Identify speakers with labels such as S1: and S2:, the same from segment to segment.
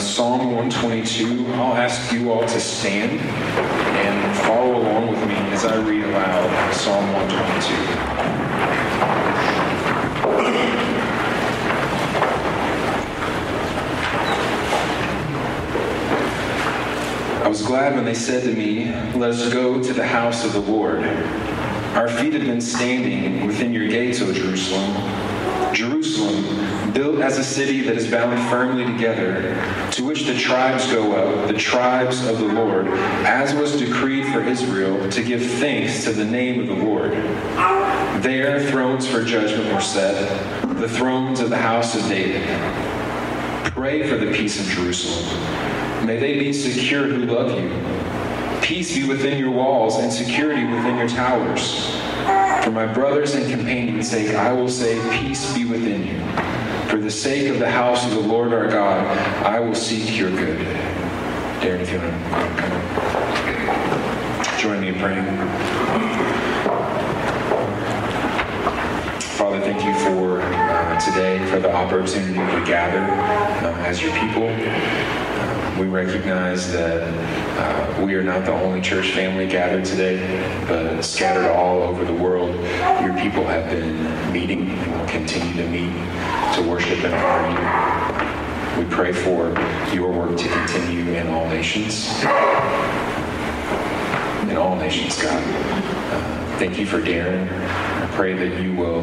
S1: Psalm 122. I'll ask you all to stand and follow along with me as I read aloud Psalm 122. I was glad when they said to me, Let us go to the house of the Lord. Our feet have been standing within your gates, O Jerusalem. Jerusalem, built as a city that is bound firmly together, to which the tribes go up, the tribes of the Lord, as was decreed for Israel, to give thanks to the name of the Lord. There thrones for judgment were set, the thrones of the house of David. Pray for the peace of Jerusalem. May they be secure who love you. Peace be within your walls and security within your towers. For my brothers and companions' sake, I will say, Peace be within you. For the sake of the house of the Lord our God, I will seek your good. Darren, if you want to come join me in praying. Father, thank you for uh, today, for the opportunity to gather uh, as your people. We recognize that uh, we are not the only church family gathered today, but scattered all over the world, your people have been meeting and will continue to worship and honor you. We pray for your work to continue in all nations. In all nations, God. Uh, thank you for Darren. I pray that you will,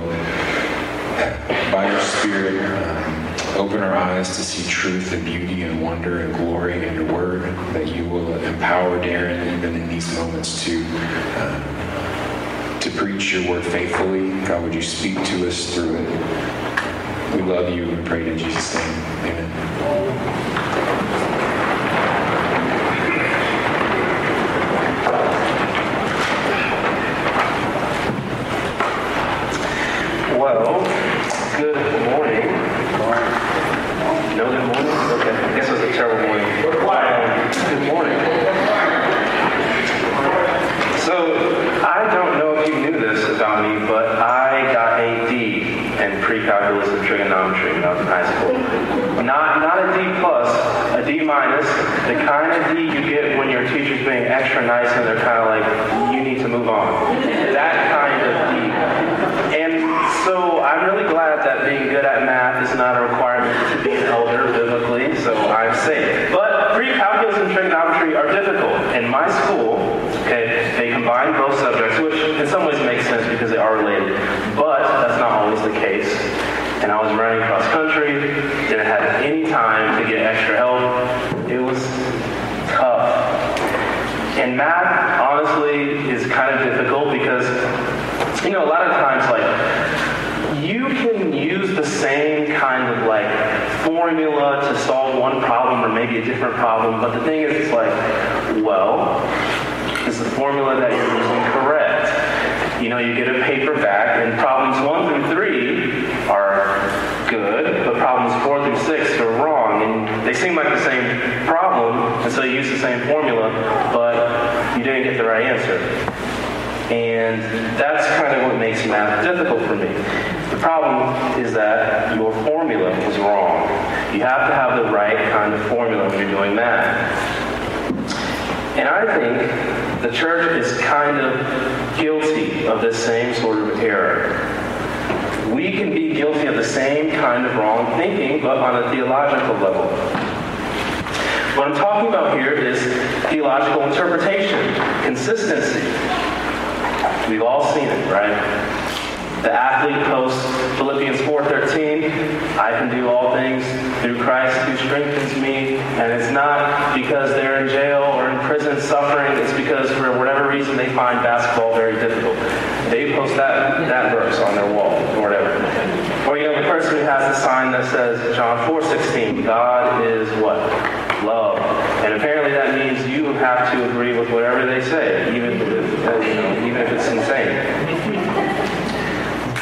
S1: by your Spirit, um, Open our eyes to see truth and beauty and wonder and glory in your word, that you will empower Darren even in these moments to uh, to preach your word faithfully. God, would you speak to us through it? We love you and pray in Jesus' name.
S2: Amen. Well, good morning. No good morning? Okay. I guess it was a terrible morning. Good morning. So, I don't know if you knew this about me, but I got a D in pre-calculus and trigonometry when I was in high school. Not, not a D plus, a D minus, the kind of D you get when your teacher's being extra nice and they're kind of like, you need to move on. That kind of D. And so I'm really glad that being good at math is not a requirement to be an elder biblically, so I'm safe. But pre-calculus and trigonometry are difficult. In my school, okay, they combine both subjects, which in some ways makes sense because they are related. But that's not always the case. And I was running cross country, didn't have any time to get extra help. It was tough. And math, honestly, is kind of difficult because, you know, a lot of times, like, you can use the same kind of like formula to solve one problem or maybe a different problem, but the thing is, it's like, well, is the formula that you're using? You know, you get a paperback, and problems one through three are good, but problems four through six are wrong. And they seem like the same problem, and so you use the same formula, but you didn't get the right answer. And that's kind of what makes math difficult for me. The problem is that your formula was wrong. You have to have the right kind of formula when you're doing math. And I think the church is kind of guilty of this same sort of error. We can be guilty of the same kind of wrong thinking, but on a theological level. What I'm talking about here is theological interpretation, consistency. We've all seen it, right? The athlete posts Philippians 4:13, I can do all things through Christ who strengthens me, and it's not because they're in jail prison suffering, it's because for whatever reason they find basketball very difficult. They post that, that verse on their wall or whatever. Or you know the person who has a sign that says John 4:16, God is what? Love. And apparently that means you have to agree with whatever they say, even if, you know, even if it's insane.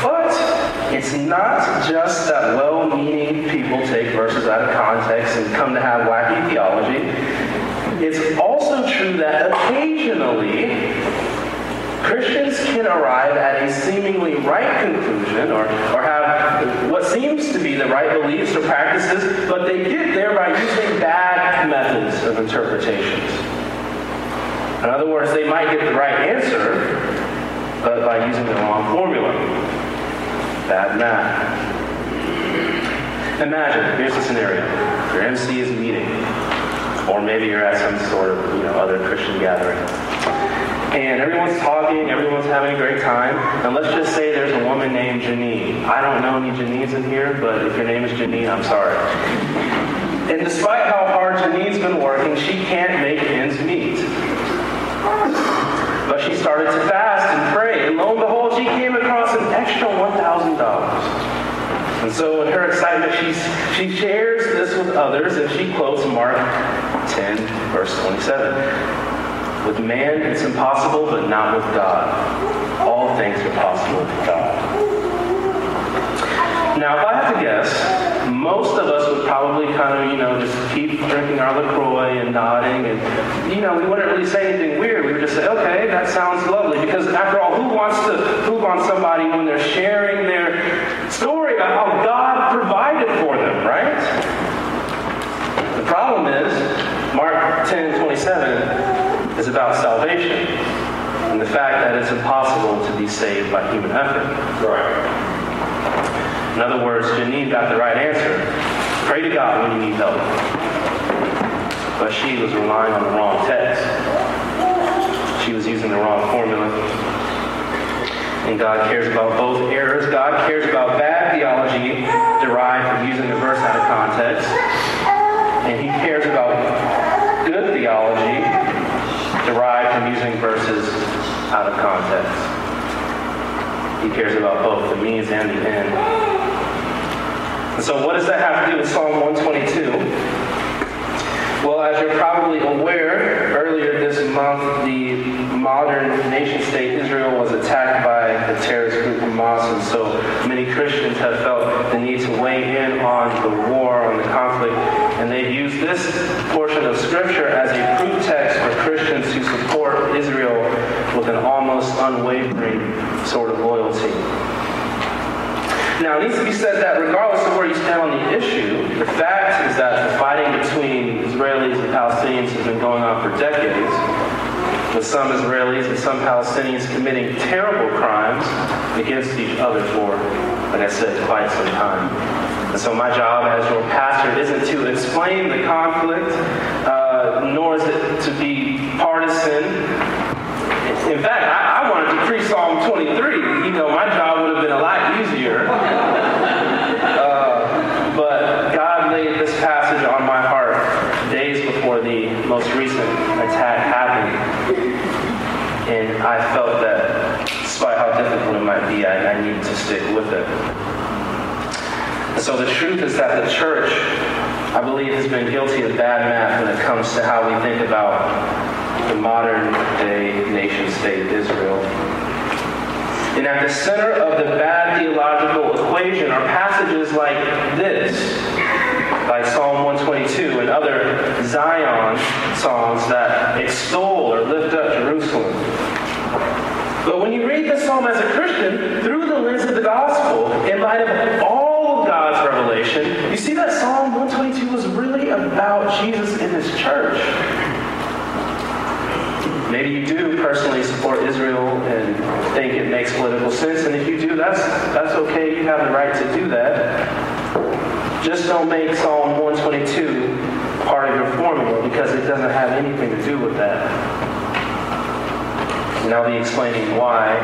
S2: But it's not just that well-meaning people take verses out of context and come to have wacky theology. It's true that occasionally Christians can arrive at a seemingly right conclusion or, or have what seems to be the right beliefs or practices, but they get there by using bad methods of interpretations. In other words, they might get the right answer, but by using the wrong formula. Bad math. Imagine, here's a scenario. Your MC is meeting, or maybe you're at some sort of you know other Christian gathering and everyone's talking, everyone's having a great time. And let's just say there's a woman named Janine. I don't know any Janines in here, but if your name is Janine, I'm sorry. And despite how hard Janine's been working, she can't make ends meet. But she started to fast and pray, and lo and behold, she came across an extra $1,000. And so in her excitement, she, she shares this with others, and she quotes Mark 10, verse 27. With man, it's impossible, but not with God. All things are possible with God. Now, if I have to guess, most of us would probably kind of, you know, just keep drinking our LaCroix and nodding. And, you know, we wouldn't really say anything weird. We would just say, okay, that sounds lovely. Because after all, who wants to poop on somebody when they're sharing their story about how God provided for them, right? The problem is, Mark 10 27 is about salvation and the fact that it's impossible to be saved by human effort.
S1: Right.
S2: In other words, Janine got the right answer. Pray to God when you need help. But she was relying on the wrong text. She was using the wrong formula. And God cares about both errors. God cares about bad theology derived from using a verse out of context. And he cares about good theology derived from using verses out of context. He cares about both the means and the end. And so, what does that have to do with Psalm 122? Well, as you're probably aware, earlier this month, the modern nation state Israel was attacked by the terrorist group Hamas, and so many Christians have felt the need to weigh in on the war, on the conflict, and they've used this portion of Scripture as a proof text for Christians to support Israel with an almost unwavering sort of loyalty. Now, it needs to be said that regardless of where you stand on the issue, the fact is that the fighting between Israelis and Palestinians has been going on for decades, with some Israelis and some Palestinians committing terrible crimes against each other for, like I said, quite some time. And so my job as your pastor isn't to explain the conflict, uh, nor is it to be partisan. In fact, I, I wanted to preach Psalm 23. You know, my job would have been a lot easier. Uh, but God laid this passage on my heart days before the most recent attack happened. And I felt that, despite how difficult it might be, I, I needed to stick with it. So the truth is that the church, I believe, has been guilty of bad math when it comes to how we think about the modern day nation state Israel. And at the center of the bad theological equation are passages like this, like Psalm 122 and other Zion songs that extol or lift up Jerusalem. But when you read the psalm as a Christian through the lens of the gospel, in light of all of God's revelation, you see that Psalm 122 was really about Jesus and his church. Maybe you do personally support Israel and think it makes political sense, and if you do, that's that's okay. You have the right to do that. Just don't make Psalm 122 part of your formula because it doesn't have anything to do with that. And I'll be explaining why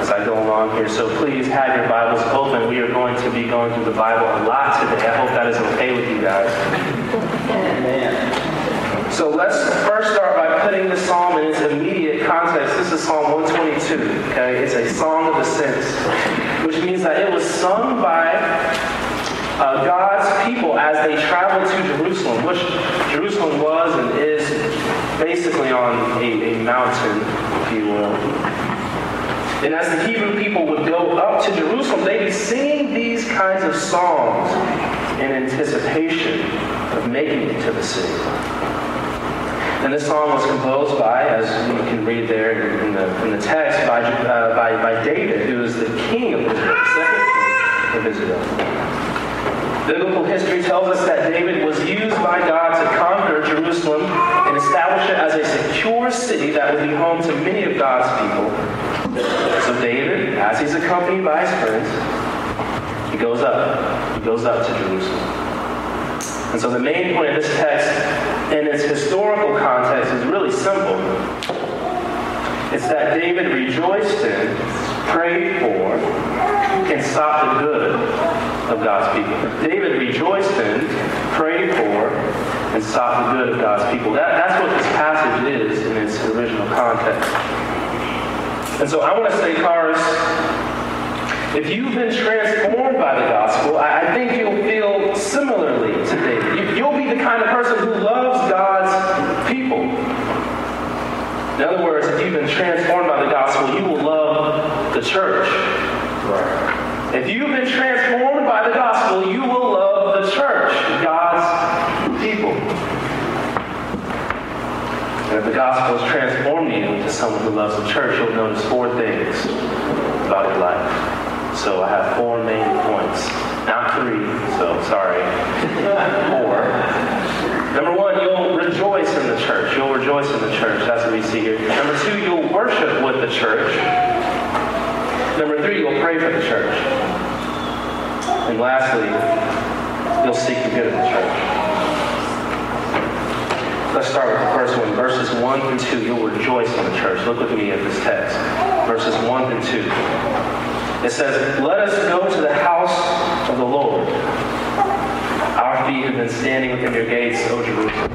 S2: as I go along here. So please have your Bibles open. We are going to be going through the Bible a lot today. I hope that is okay with you guys. Amen. So let's first start by putting the psalm in its immediate context. This is Psalm 122. Okay, it's a song of ascents, which means that it was sung by uh, God's people as they traveled to Jerusalem, which Jerusalem was and is basically on a, a mountain, if you will. And as the Hebrew people would go up to Jerusalem, they'd be singing these kinds of songs in anticipation of making it to the city. And this song was composed by, as you can read there in the, in the text, by, uh, by, by David, who is the king of Israel, second king of Israel. Biblical history tells us that David was used by God to conquer Jerusalem and establish it as a secure city that would be home to many of God's people. So David, as he's accompanied by his friends, he goes up. He goes up to Jerusalem. And so the main point of this text in its historical context is really simple. It's that David rejoiced in, prayed for, and sought the good of God's people. David rejoiced in, prayed for, and stop the good of God's people. That, that's what this passage is in its original context. And so I want to say, Cars, if you've been transformed by the gospel, I, I think you'll feel similarly to David. You, you'll be the kind of person who loves God's people. In other words, if you've been transformed by the gospel, you will love the church. Right. If you've been transformed by the gospel, you will love the church, God's people. And if the gospel has transformed you into someone who loves the church, you'll notice four things about your life. So I have four main points. Not three, so sorry. four. Number one, you'll rejoice in the church. You'll rejoice in the church. That's what we see here. Number two, you'll worship with the church. Number three, you'll pray for the church. And lastly, you'll seek the good of the church. Start with the first one. Verses 1 and 2, you'll rejoice in the church. Look with me at this text. Verses 1 and 2. It says, Let us go to the house of the Lord. Our feet have been standing within your gates, O Jerusalem.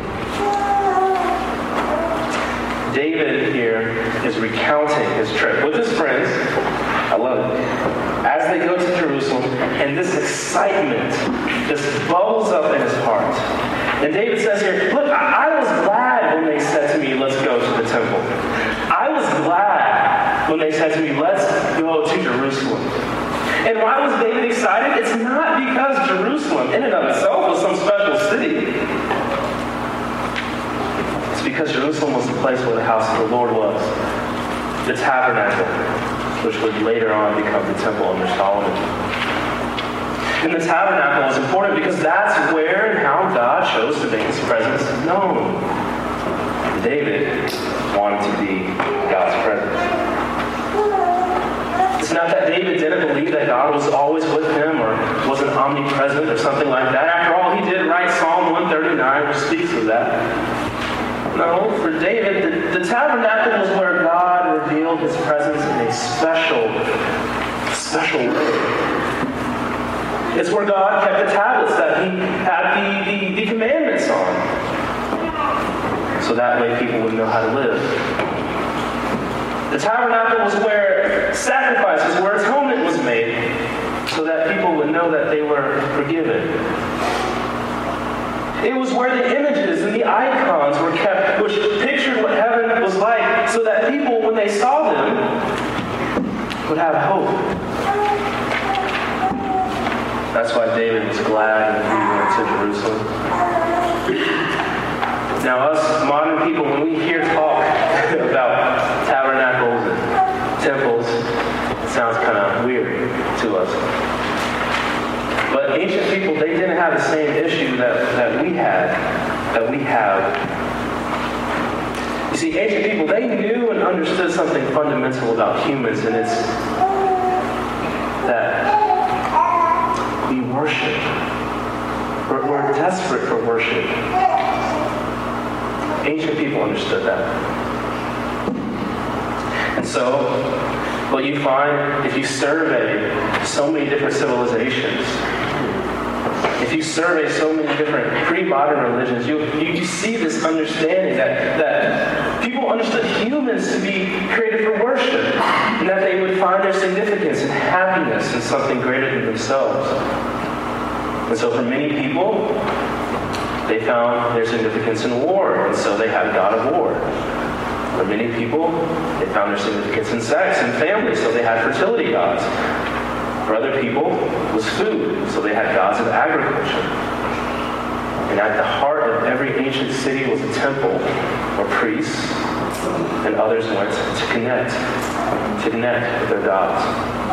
S2: David here is recounting his trip with his friends. I love it. As they go to Jerusalem, and this excitement just bubbles up in his heart. And David says here, Look, I, I was glad when they said to me, Let's go to the temple. I was glad when they said to me, Let's go to Jerusalem. And why was David excited? It's not because Jerusalem, in and of itself, was some special city. It's because Jerusalem was the place where the house of the Lord was, the tabernacle, which would later on become the temple under Solomon. And the tabernacle is important because that's where and how God chose to make his presence known. David wanted to be God's presence. It's not that David didn't believe that God was always with him or wasn't omnipresent or something like that. After all, he did write Psalm 139, which speaks of that. No, for David, the, the tabernacle was where God revealed his presence in a special, special way. It's where God kept the tablets that he had the, the, the commandments on. So that way people would know how to live. The tabernacle was where sacrifices, where atonement was made, so that people would know that they were forgiven. It was where the images and the icons were kept, which pictured what heaven was like, so that people, when they saw them, would have hope. That's why David was glad when he went to Jerusalem. Now, us modern people, when we hear talk about tabernacles and temples, it sounds kind of weird to us. But ancient people, they didn't have the same issue that, that we had, that we have. You see, ancient people, they knew and understood something fundamental about humans, and it's that worship. We're, we're desperate for worship. Ancient people understood that. And so, what you find if you survey so many different civilizations, if you survey so many different pre-modern religions, you, you, you, see this understanding that, that people understood humans to be created for worship, and that they would find their significance and happiness in something greater than themselves. And so for many people, they found their significance in war, and so they had god of war. For many people, they found their significance in sex and family, so they had fertility gods. For other people, it was food, so they had gods of agriculture. And at the heart of every ancient city was a temple or priests, and others went to connect, to connect with their gods.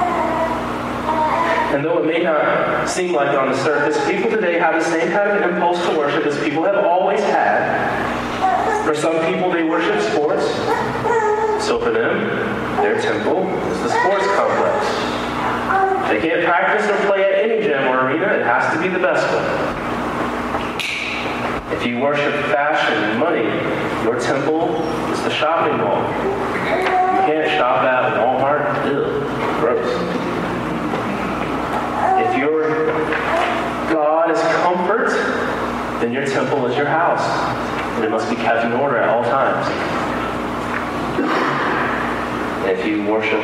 S2: And though it may not seem like on the surface, people today have the same kind of impulse to worship as people have always had. For some people, they worship sports. So for them, their temple is the sports complex. They can't practice or play at any gym or arena. It has to be the best one. If you worship fashion and money, your temple is the shopping mall. You can't shop at Walmart. Ew, gross. Your God is comfort, then your temple is your house. And it must be kept in order at all times. And if you worship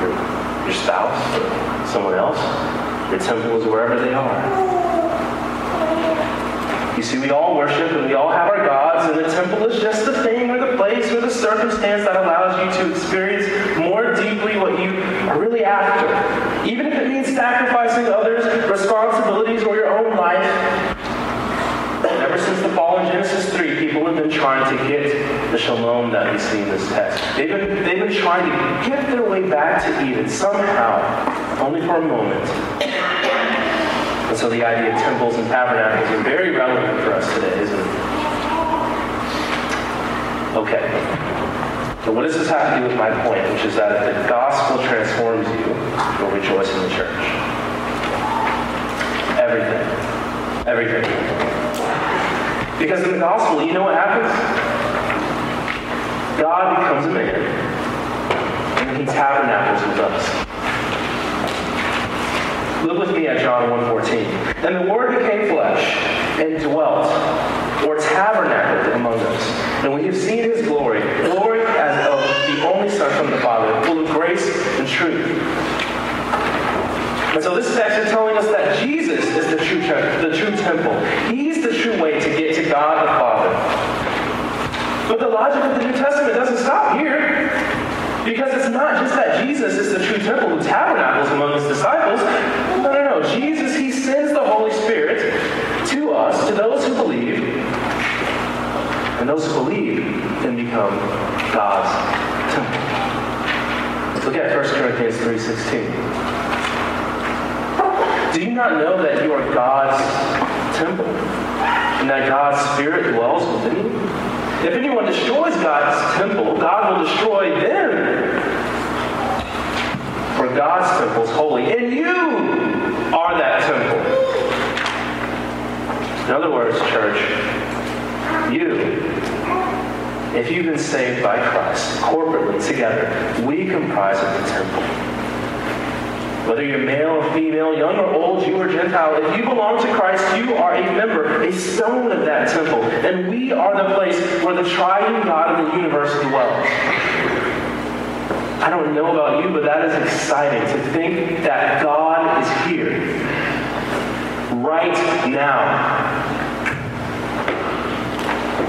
S2: your, your spouse or someone else, your temple is wherever they are. You see, we all worship and we all have our gods, and the temple is just the thing or the place or the circumstance that allows you to experience more deeply what you are really after. Even if it means sacrificing others' responsibilities or your own life. Ever since the fall in Genesis 3, people have been trying to get the shalom that we see in this text. They've been, they've been trying to get their way back to Eden somehow, only for a moment. And so the idea of temples and tabernacles is very relevant for us today, isn't it? Okay. So what does this have to do with my point, which is that if the gospel transforms you, you'll rejoice in the church. Everything. Everything. Because in the gospel, you know what happens? God becomes a man, and he tabernacles with us. Look with me at John 1.14. And the Word became flesh and dwelt, or tabernacled among us. And we have seen his glory, glory as of the only Son from the Father, full of grace and truth. And so this is telling us that Jesus is the true, the true temple. He's the true way to get to God the Father. But the logic of the New Testament doesn't stop here. Because it's not just that Jesus is the true temple who tabernacles among his disciples. No, no, no. Jesus, he sends the Holy Spirit to us, to those who believe. And those who believe then become God's temple. Let's look at 1 Corinthians 3.16. Do you not know that you are God's temple? And that God's Spirit dwells within you? If anyone destroys God's temple, God will destroy them. For God's temple is holy, and you are that temple. In other words, church, you, if you've been saved by Christ, corporately together, we comprise of the temple. Whether you're male or female, young or old, Jew or Gentile, if you belong to Christ, you are a member, a stone of that temple. And we are the place where the triune God of the universe dwells. I don't know about you, but that is exciting to think that God is here right now.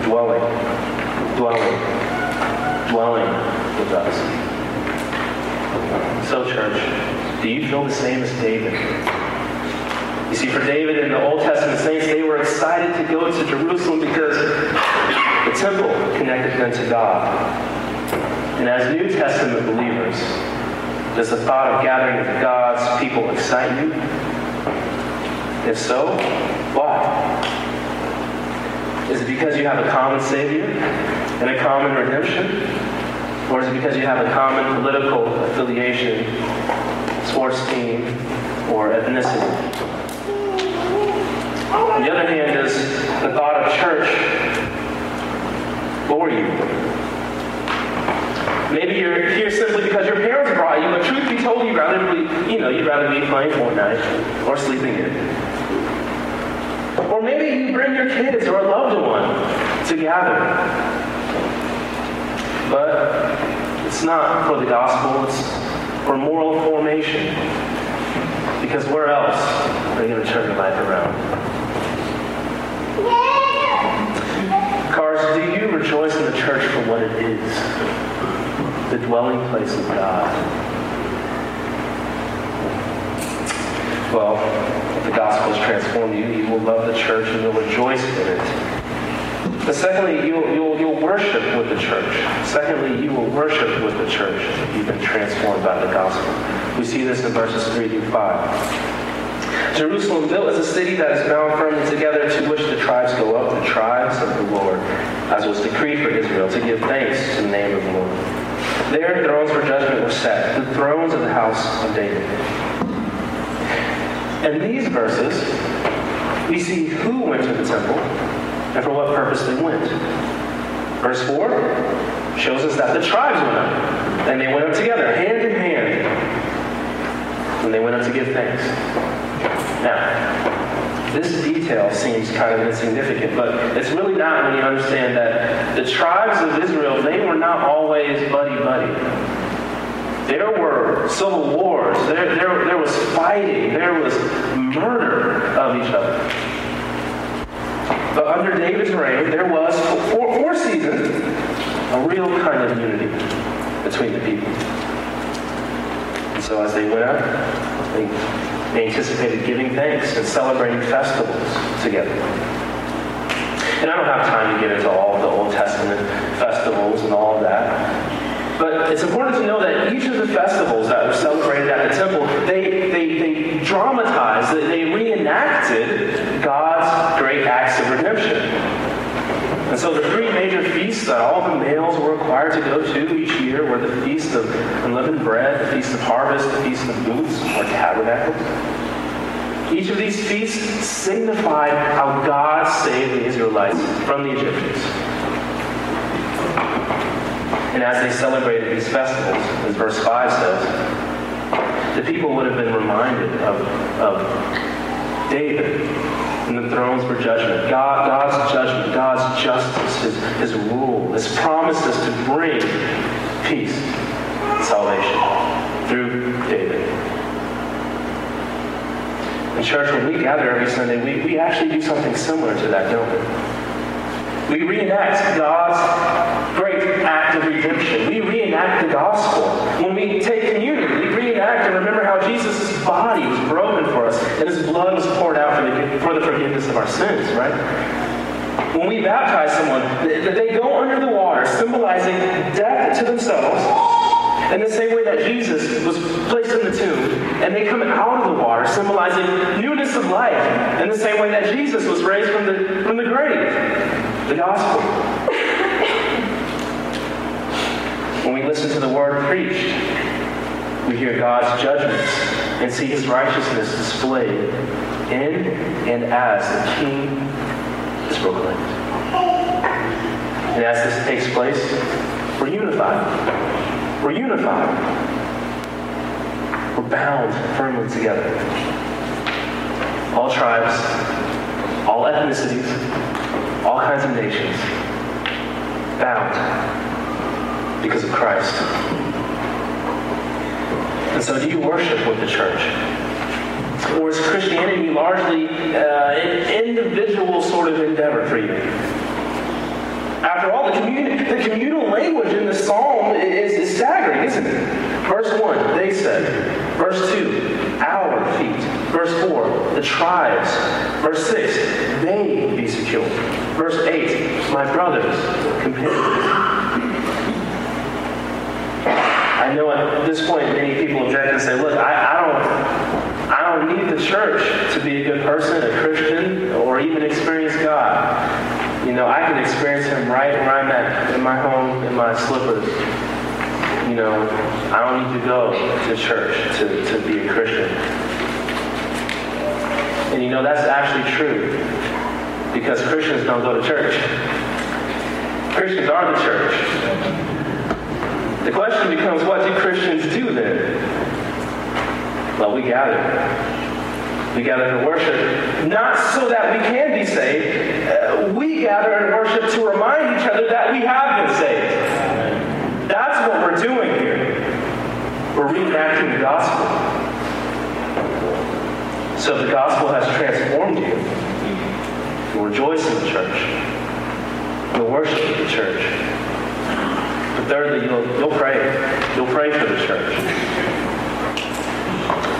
S2: Dwelling, dwelling, dwelling with us. So, church, do you feel the same as David? You see, for David and the Old Testament saints, they were excited to go to Jerusalem because the temple connected them to God. And as New Testament believers, does the thought of gathering with God's people excite you? If so, why? Is it because you have a common Savior and a common redemption? Or is it because you have a common political affiliation sports team, or ethnicity. On the other hand is the thought of church bore you. Maybe you're here simply because your parents brought you, but truth be told, you'd rather be, you know, you'd rather be playing Fortnite or sleeping in. Or maybe you bring your kids or a loved one to gather. But it's not for the gospel, it's for moral formation. Because where else are you going to turn your life around? Cars, do you rejoice in the church for what it is? The dwelling place of God. Well, gospel has transformed you, you will love the church and you'll rejoice in it. But secondly, you'll, you'll, you'll worship with the church. Secondly, you will worship with the church if you've been transformed by the gospel. We see this in verses 3 through 5. Jerusalem built as a city that is bound firmly together to which the tribes go up, the tribes of the Lord, as was decreed for Israel, to give thanks to the name of the Lord. There thrones for judgment were set, the thrones of the house of David. In these verses, we see who went to the temple and for what purpose they went. Verse 4 shows us that the tribes went up, and they went up together, hand in hand, and they went up to give thanks. Now, this detail seems kind of insignificant, but it's really not when you understand that the tribes of Israel, they were not always buddy-buddy. There were civil wars. There, there, there was fighting. There was murder of each other. But under David's reign, there was, for four seasons, a real kind of unity between the people. And so as they went out, they, they anticipated giving thanks and celebrating festivals together. And I don't have time to get into all the Old Testament festivals and all of that. But it's important to know that each of the festivals that were celebrated at the temple, they, they, they dramatized, they reenacted God's great acts of redemption. And so the three major feasts that all the males were required to go to each year were the Feast of Unleavened Bread, the Feast of Harvest, the Feast of Booths, or Tabernacles. Each of these feasts signified how God saved the Israelites from the Egyptians. And as they celebrated these festivals, as verse 5 says, the people would have been reminded of, of David and the thrones for judgment. God, God's judgment, God's justice, his, his rule, his promises to bring peace, and salvation through David. In church, when we gather every Sunday, we, we actually do something similar to that, don't we? We reenact God's great act of redemption. We reenact the gospel. When we take communion, we reenact and remember how Jesus' body was broken for us and his blood was poured out for the, for the forgiveness of our sins, right? When we baptize someone, they go under the water, symbolizing death to themselves in the same way that Jesus was placed in the tomb, and they come out of the water, symbolizing newness of life, in the same way that Jesus was raised from the, from the grave the gospel. When we listen to the word preached, we hear God's judgments and see his righteousness displayed in and as the King is proclaimed. And as this takes place, we're unified. We're unified. We're bound firmly together. All tribes, all ethnicities, all kinds of nations, bound because of Christ. And so, do you worship with the church? Or is Christianity largely uh, an individual sort of endeavor for you? After all, the, the communal language in the psalm is, is staggering, isn't it? Verse 1, they said. Verse 2, our feet. Verse 4, the tribes. Verse 6, they be secure. Verse 8, my brothers, companions. I know at this point many people object and say, look, I, I don't I don't need the church to be a good person, a Christian, or even experience God. You know, I can experience Him right where I'm at, in my home, in my slippers. You know, I don't need to go to church to, to be a Christian. And you know, that's actually true because Christians don't go to church. Christians are the church. The question becomes what do Christians do then? Well, we gather. We gather to worship, not so that we can be saved. Uh, we gather and worship to remind each other that we have been saved. That's what we're doing here. We're reenacting the gospel. So the gospel has transformed you, You'll rejoice in the church. You'll worship the church. Thirdly, you'll, you'll pray. You'll pray for the church.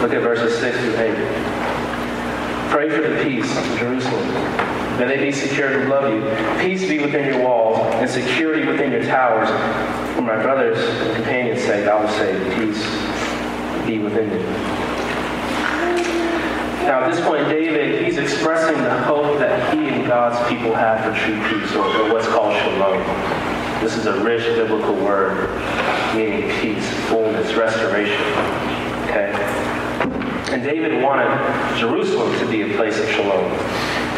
S2: Look at verses 6 through 8. Pray for the peace of Jerusalem May they be secure who love you. Peace be within your walls and security within your towers. For my brothers and companions' sake, I will say, peace be within you. Now, at this point, David, he's expressing the hope that he and God's people have for true peace, or, or what's called shalom. This is a rich biblical word meaning peace, fullness, restoration. Okay? And David wanted Jerusalem to be a place of shalom.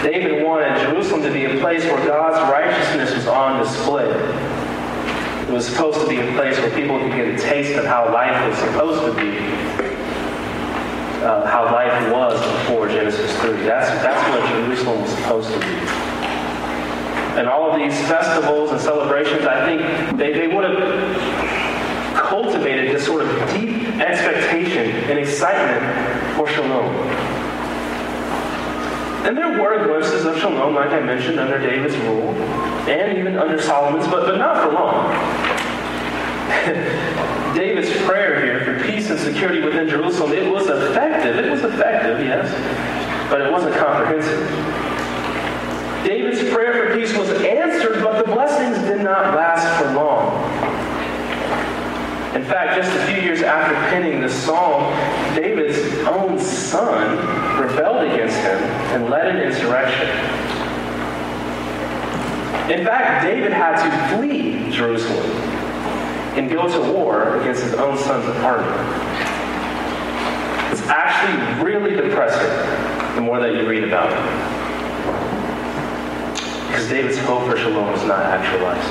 S2: David wanted Jerusalem to be a place where God's righteousness was on display. It was supposed to be a place where people could get a taste of how life was supposed to be, uh, how life was before Genesis 3. That's, that's what Jerusalem was supposed to be. And all of these festivals and celebrations, I think they, they would have cultivated this sort of deep expectation and excitement for shalom. And there were glimpses of shalom, like I mentioned, under David's rule, and even under Solomon's, but, but not for long. David's prayer here for peace and security within Jerusalem, it was effective. It was effective, yes, but it wasn't comprehensive. David's prayer for peace was answered, but the blessings did not last for long. In fact, just a few years after penning this psalm, David's own son rebelled against him and led an insurrection. In fact, David had to flee Jerusalem and go to war against his own son's army. It's actually really depressing the more that you read about it. Because David's hope for shalom was not actualized.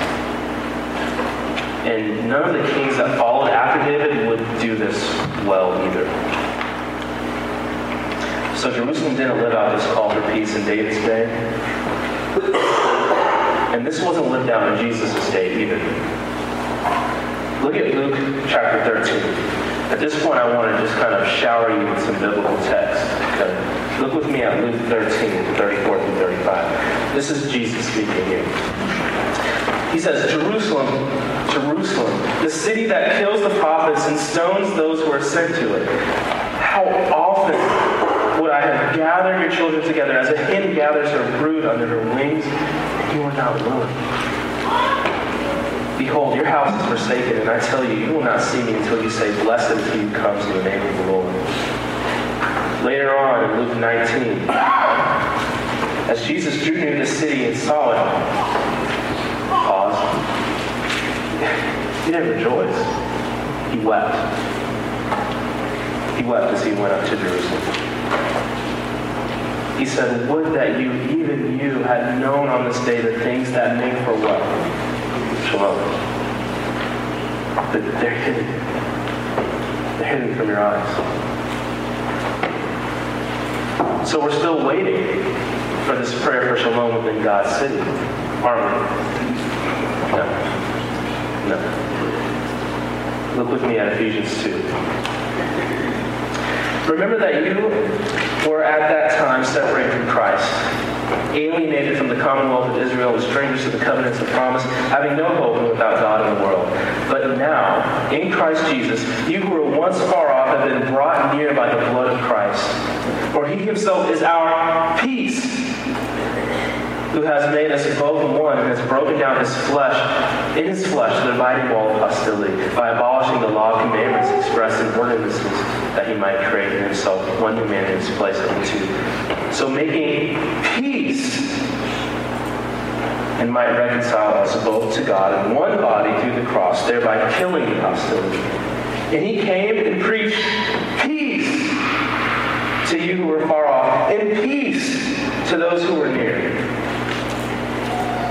S2: And none of the kings that followed after David would do this well either. So Jerusalem didn't live out this call for peace in David's day. And this wasn't lived out in Jesus' day either. Look at Luke chapter 13. At this point, I want to just kind of shower you with some biblical text. Okay? Look with me at Luke 13, 34 through 35. This is Jesus speaking here. He says, Jerusalem, Jerusalem, the city that kills the prophets and stones those who are sent to it. How often would I have gathered your children together as a hen gathers her brood under her wings, and you are not willing. Behold, your house is forsaken, and I tell you, you will not see me until you say, Blessed is he who comes in the name of the Lord. Later on in Luke 19, as Jesus drew near the city and saw it, pause. He didn't rejoice. He wept. He wept as he went up to Jerusalem. He said, Would that you, even you, had known on this day the things that make for what? Shalom. But they're hidden. They're hidden from your eyes. So we're still waiting for this prayer for shalom within God's city, aren't we? No. No. Look with me at Ephesians 2. Remember that you were at that time separated from Christ alienated from the commonwealth of Israel and strangers to the covenants of promise, having no hope and without God in the world. But now, in Christ Jesus, you who were once far off have been brought near by the blood of Christ. For he himself is our peace, who has made us both one and has broken down his flesh, in his flesh, the dividing wall of hostility, by abolishing the law of commandments expressed in ordinances, that he might create in himself one humanity in his place of two. So making peace and might reconcile us both to God in one body through the cross, thereby killing the hostility. And he came and preached peace to you who were far off, and peace to those who were near.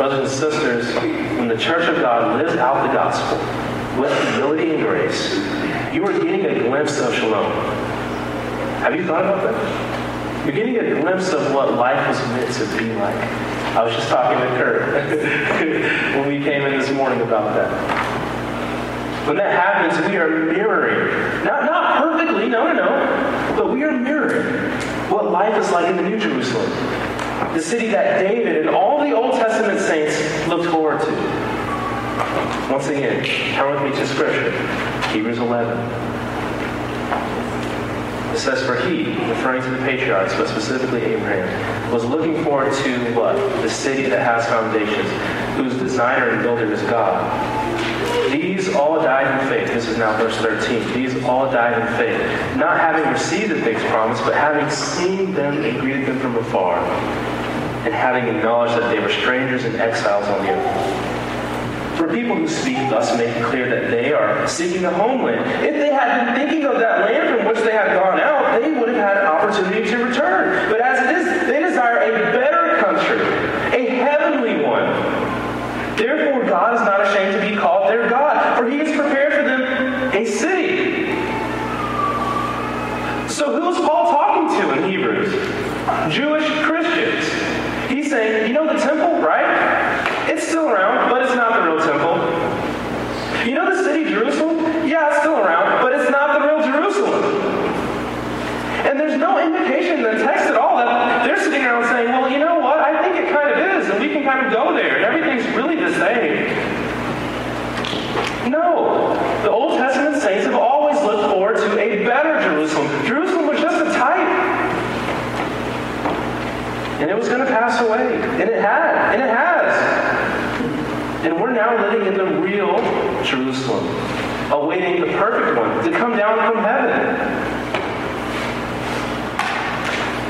S2: Brothers and sisters, when the church of God lives out the gospel with humility and grace, you are getting a glimpse of shalom. Have you thought about that? You're getting a glimpse of what life was meant to be like. I was just talking to Kurt when we came in this morning about that. When that happens, we are mirroring. Not, not perfectly, no, no, no. But we are mirroring what life is like in the New Jerusalem. The city that David and all the Old Testament saints looked forward to. Once again, turn with me to Scripture. Hebrews 11. It says, For he, referring to the patriarchs, but specifically Abraham, was looking forward to what? The city that has foundations, whose designer and builder is God. These all died in faith. This is now verse 13. These all died in faith, not having received the things promised, but having seen them and greeted them from afar, and having acknowledged that they were strangers and exiles on the earth. For people who speak thus make it clear that they are seeking a homeland. If they had been thinking of that land from which they had gone out, they would have had an opportunity to return. But as it is, they desire a better country, a heavenly one. Therefore, God is not ashamed to be called their God, for he has prepared for them a city. So who is Paul talking to in Hebrews? Jewish Christians. He's saying, you know the temple, right? It's still around, but it's not the real temple. You know the city Jerusalem? Yeah, it's still around, but it's not the real Jerusalem. And there's no indication in the text at all that they're sitting around saying, well, you know what? I think it kind of is, and we can kind of go there, and everything's really the same. No. The Old Testament saints have always looked forward to a better Jerusalem. Jerusalem was just a type. And it was going to pass away. And it had. And it has. And we're now living in the real Jerusalem, awaiting the perfect one to come down from heaven.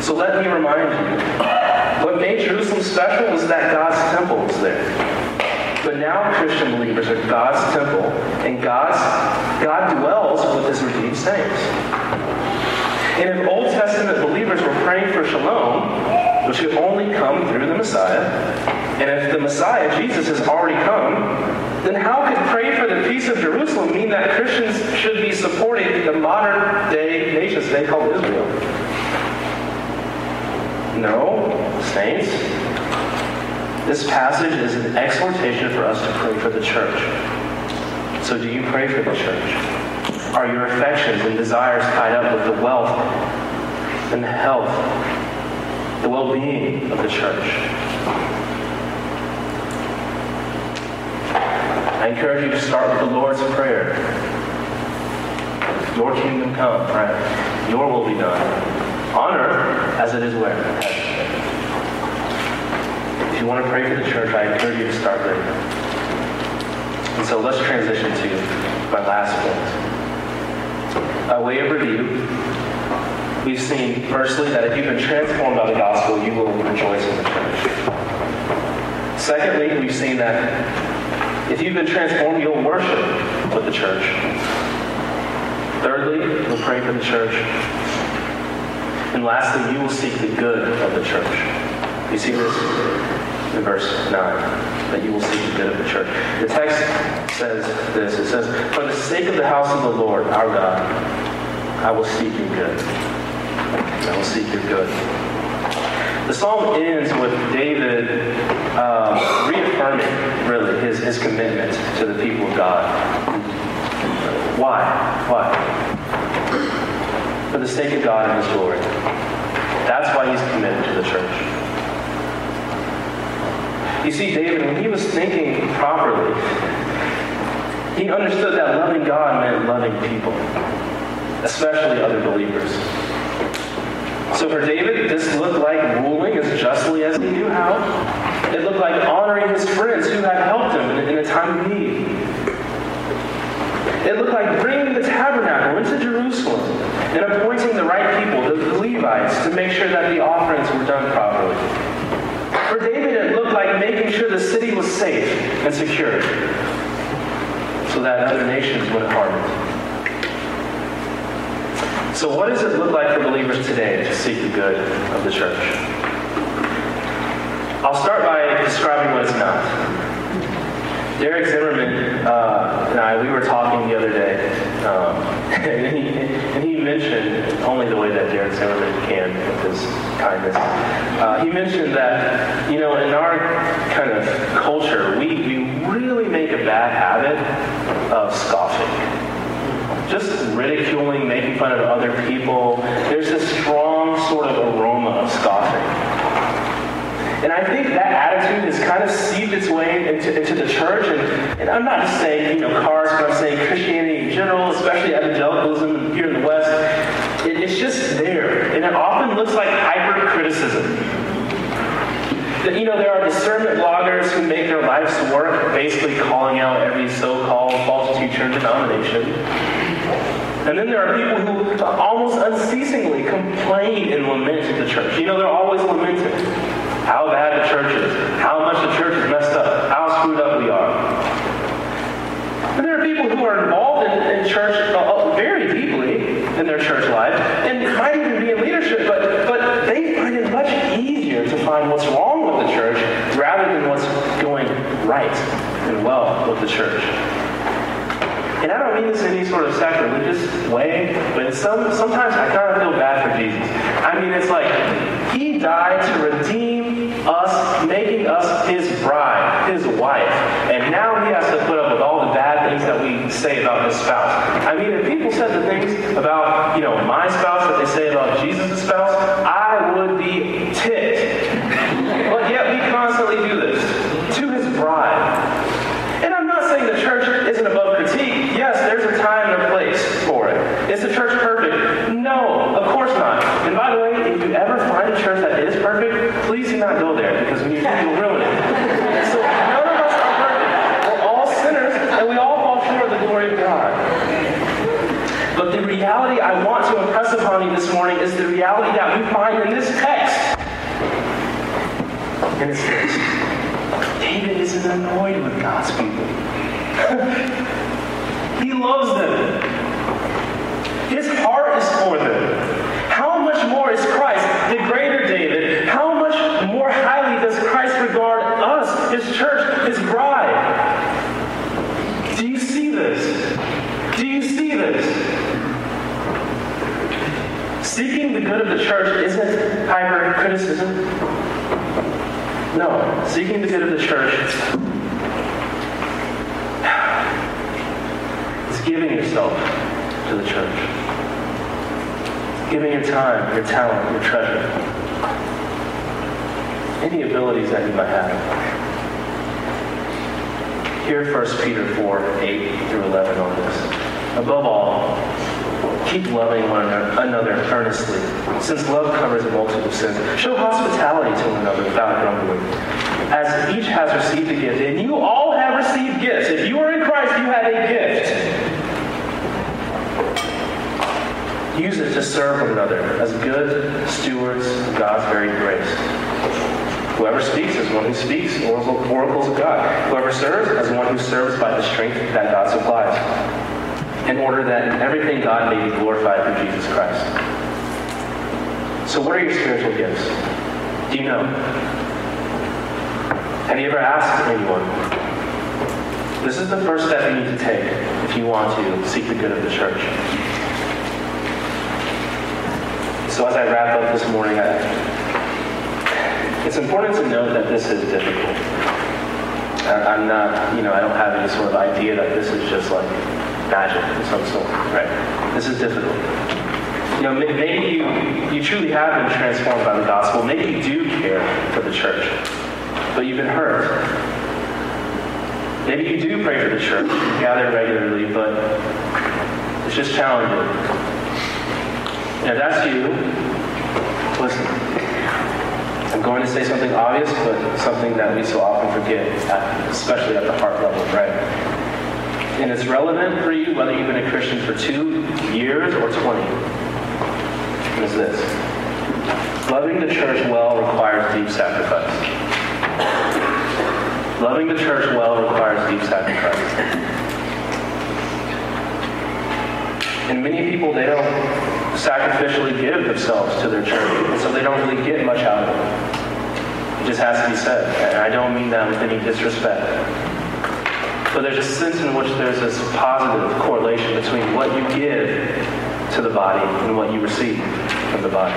S2: So let me remind you what made Jerusalem special was that God's temple was there. But now Christian believers are God's temple, and God's, God dwells with his redeemed saints. And if Old Testament believers were praying for shalom, which could only come through the Messiah, and if the Messiah, Jesus, has already come, then how could pray for the peace of Jerusalem mean that Christians should be supporting the modern day nation state called Israel? No, saints. This passage is an exhortation for us to pray for the church. So do you pray for the church? Are your affections and desires tied up with the wealth and the health, the well-being of the church? I encourage you to start with the Lord's Prayer. Your kingdom come, right? Your will be done. On earth as it is where? If you want to pray for the church, I encourage you to start there. And so let's transition to my last point. By way of review, we've seen firstly that if you've been transformed by the gospel, you will rejoice in the church. Secondly, we've seen that if you've been transformed, you'll worship with the church. Thirdly, you'll pray for the church. And lastly, you will seek the good of the church. You see this in verse 9, that you will seek the good of the church. The text says this. It says, For the sake of the house of the Lord, our God, I will seek your good. I will seek your good. The psalm ends with David um, reaffirming, really, his, his commitment to the people of God. Why? Why? For the sake of God and His glory. That's why he's committed to the church. You see, David, when he was thinking properly, he understood that loving God meant loving people, especially other believers. So for David, this looked like ruling as justly as he knew how. It looked like honoring his friends who had helped him in, a time of need. It looked like bringing the tabernacle into Jerusalem and appointing the right people, the Levites, to make sure that the offerings were done properly. For David, it looked like making sure the city was safe and secure so that other nations wouldn't harm it. So, what does it look like for believers today to seek the good of the church? I'll start by describing what it's not. Derek Zimmerman uh, and I, we were talking the other day, um, and, he, and he mentioned, only the way that Derek Zimmerman can with his kindness, uh, he mentioned that, you know, in our kind of culture, we, we really make a bad habit of scoffing. Just ridiculing, making fun of other people. There's this strong sort of aroma of scoffing. And I think that attitude has kind of seeped its way into, into the church. And, and I'm not just saying, you know, cars, but I'm saying Christianity in general, especially evangelicalism here in the West. It, it's just there. And it often looks like hyper criticism. You know, there are discernment bloggers who make their life's work basically calling out every so-called false teacher and denomination. And then there are people who almost unceasingly complain and lament the church. You know, they're always lamenting how bad the church is, how much the church is messed up, how screwed up we are. And there are people who are involved in, in church uh, very deeply in their church life and might even be in leadership, but, but they find it much easier to find what's wrong with the church rather than what's going right and well with the church. And I don't mean this in any sort of sacrilegious way, but some, sometimes I kind of feel bad for Jesus. I mean, it's like he died to redeem us, making us his bride, his wife. And now he has to put up with all the bad things that we say about his spouse. I mean, if people said the things about, you know, my spouse that they say about Jesus' spouse, I would be ticked. but yet we constantly do this to his bride. And I'm not saying the church isn't above critique. Yes, there's a time and a place for it. Is the church perfect? No, of course not. And by the way, if you ever find a church that is perfect, please do not go there because when you do, you'll ruin it. So none of us are perfect. We're all sinners and we all fall short of the glory of God. But the reality I want this morning is the reality that we find in this text. It's this. David isn't annoyed with God's people. he loves them. His heart is for them. How much more is Christ, the greater David? How much more highly does Christ regard us, his church, his bride? Do you see this? Do you see this? Seeking the good of the church isn't hyper criticism. No, seeking the good of the church is giving yourself to the church. Giving your time, your talent, your treasure. Any abilities that you might have. Hear 1 Peter 4, 8 through 11 on this. Above all, Keep loving one another earnestly, since love covers a multitude of sins. Show hospitality to one another without grumbling. As each has received a gift, and you all have received gifts. If you are in Christ, you have a gift. Use it to serve one another as good stewards of God's very grace. Whoever speaks is one who speaks oracles of God. Whoever serves as one who serves by the strength that God supplies in order that everything God may be glorified through Jesus Christ. So, what are your spiritual gifts? Do you know? Have you ever asked anyone? This is the first step you need to take if you want to seek the good of the church. So, as I wrap up this morning, I, it's important to note that this is difficult. I, I'm not, you know, I don't have any sort of idea that this is just like magic of some sort, right? This is difficult. You know, maybe you, you truly have been transformed by the gospel. Maybe you do care for the church, but you've been hurt. Maybe you do pray for the church, you gather regularly, but it's just challenging. And if that's you, listen. I'm going to say something obvious, but something that we so often forget, especially at the heart level, right? And it's relevant for you whether you've been a Christian for two years or 20. Is this loving the church well requires deep sacrifice. Loving the church well requires deep sacrifice. And many people, they don't sacrificially give themselves to their church, and so they don't really get much out of it. It just has to be said. And I don't mean that with any disrespect. But there's a sense in which there's this positive correlation between what you give to the body and what you receive from the body.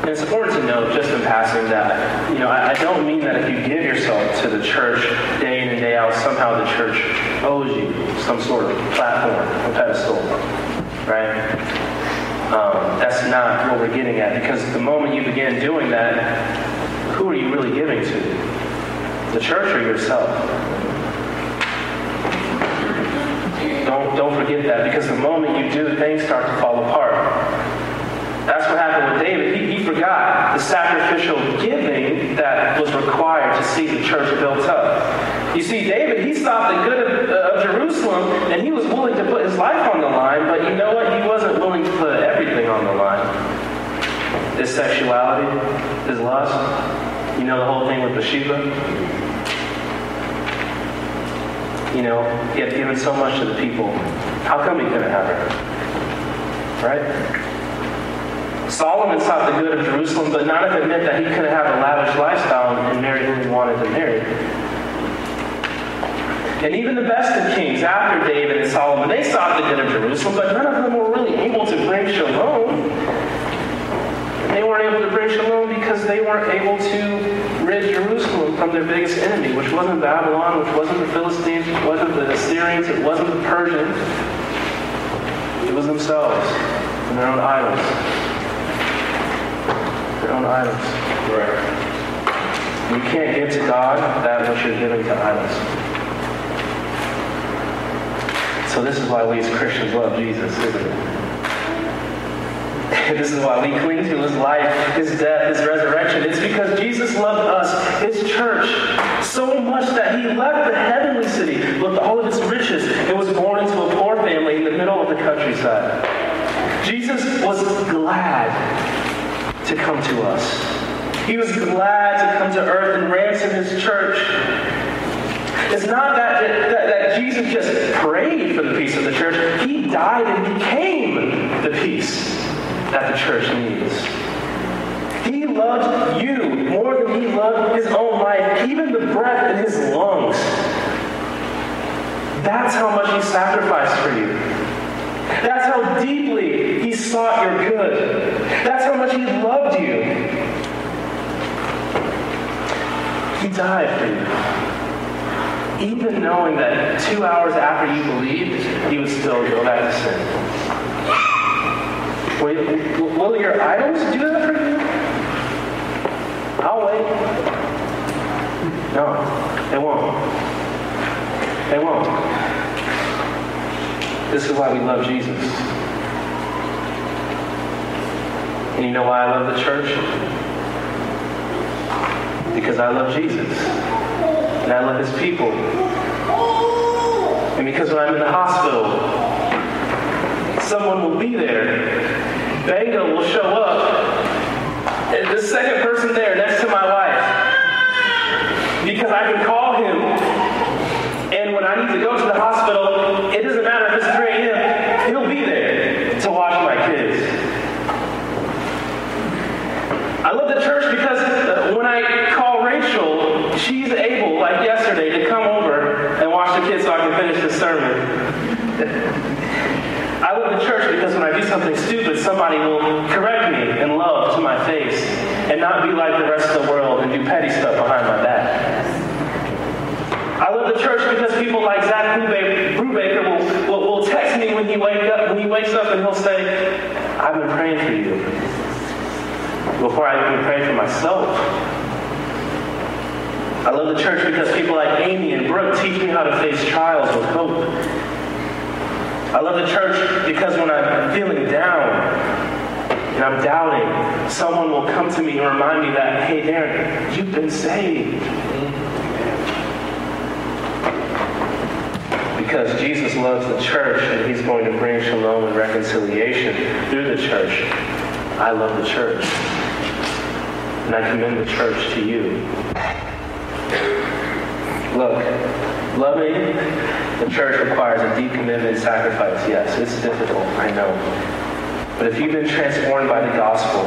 S2: And it's important to note, just in passing, that you know I, I, don't mean that if you give yourself to the church day in and day out, somehow the church owes you some sort of platform or pedestal, right? Um, that's not what we're getting at, because the moment you begin doing that, who are you really giving to? The church or yourself? Don't don't forget that, because the moment you do, things start to fall apart. That's what happened with David. He, he forgot the sacrificial giving that was required to see the church built up. You see, David, he saw the good of, uh, of Jerusalem and he was willing to put his life on the line, but you know what? He wasn't willing to put everything on the line. His sexuality, his lust. You know the whole thing with Bathsheba? You know, he had given so much to the people. How come he couldn't have her? Right? Solomon sought the good of Jerusalem, but not if it meant that he couldn't have a lavish lifestyle and marry who he wanted to marry. And even the best of kings after David and Solomon, they sought the good of Jerusalem, but none of them were really able to bring shalom. They weren't able to bring shalom because they weren't able to rid Jerusalem from their biggest enemy, which wasn't Babylon, which wasn't the Philistines, which wasn't the Assyrians, it wasn't the Persians. It was themselves and their own idols their own idols.
S1: Right.
S2: You can't give to God that which you're giving to idols. So this is why we as Christians love Jesus, isn't it? this is why we cling to his life, his death, his resurrection. It's because Jesus loved us, his church, so much that he left the heavenly city with all of its riches and was born into a poor family in the middle of the countryside. Jesus was glad to come to us. He was glad to come to earth and ransom his church. It's not that, Jesus just prayed for the peace of the church. He died and became the peace that the church needs. He loved you more than he loved his own life, even the breath in his lungs. That's how much he sacrificed for you. That's how deeply he sought your good. That's how much he loved you. He died for you. Even knowing that two hours after you believed, he would still go back to sin. Will, will your idols do that for you? I'll wait. No, they won't. They won't. This is why we love Jesus. And you know why I love the church? Because I love Jesus. And I love his people. And because when I'm in the hospital, someone will be there. Bango will show up. And the second person there next to my wife. Because I can call him. And when I need to go to the hospital, it doesn't matter if it's 3 a.m., he'll be there to watch my kids. I love the church because uh, when I do something stupid, somebody will correct me in love to my face and not be like the rest of the world and do petty stuff behind my back. I love the church because people like Zach Brubaker will, will, will text me when he wake up when he wakes up and he'll say, I've been praying for you. Before I even pray for myself. I love the church because people like Amy and Brooke teach me how to face trials with hope. I love the church because when I'm feeling down and I'm doubting, someone will come to me and remind me that, hey, Darren, you've been saved. Because Jesus loves the church and he's going to bring shalom and reconciliation through the church. I love the church. And I commend the church to you. Look, loving the church requires a deep commitment and sacrifice. Yes, it's difficult, I know. But if you've been transformed by the gospel,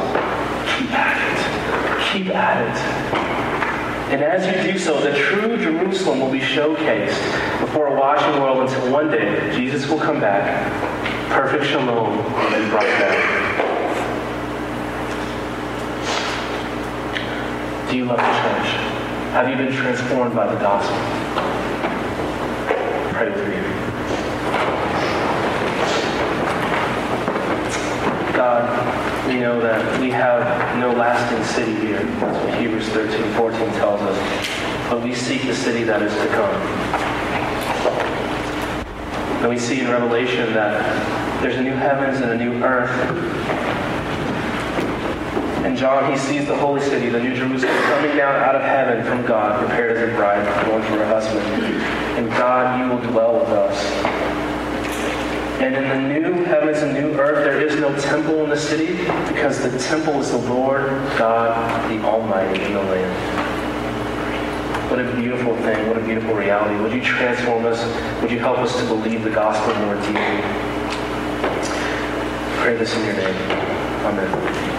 S2: keep at it. Keep at it. And as you do so, the true Jerusalem will be showcased before a watching world until one day Jesus will come back. Perfect shalom be brought back. Do you love the church? Have you been transformed by the gospel? Pray with me. God, we know that we have no lasting city here. That's what Hebrews 13, 14 tells us. But we seek the city that is to come. And we see in Revelation that there's a new heavens and a new earth. And John, he sees the holy city, the new Jerusalem, coming down out of heaven from God, prepared as a bride going for her husband. And God, you will dwell with us. And in the new heavens and new earth, there is no temple in the city because the temple is the Lord God, the Almighty in the land. What a beautiful thing. What a beautiful reality. Would you transform us? Would you help us to believe the gospel more deeply? Pray this in your name. Amen.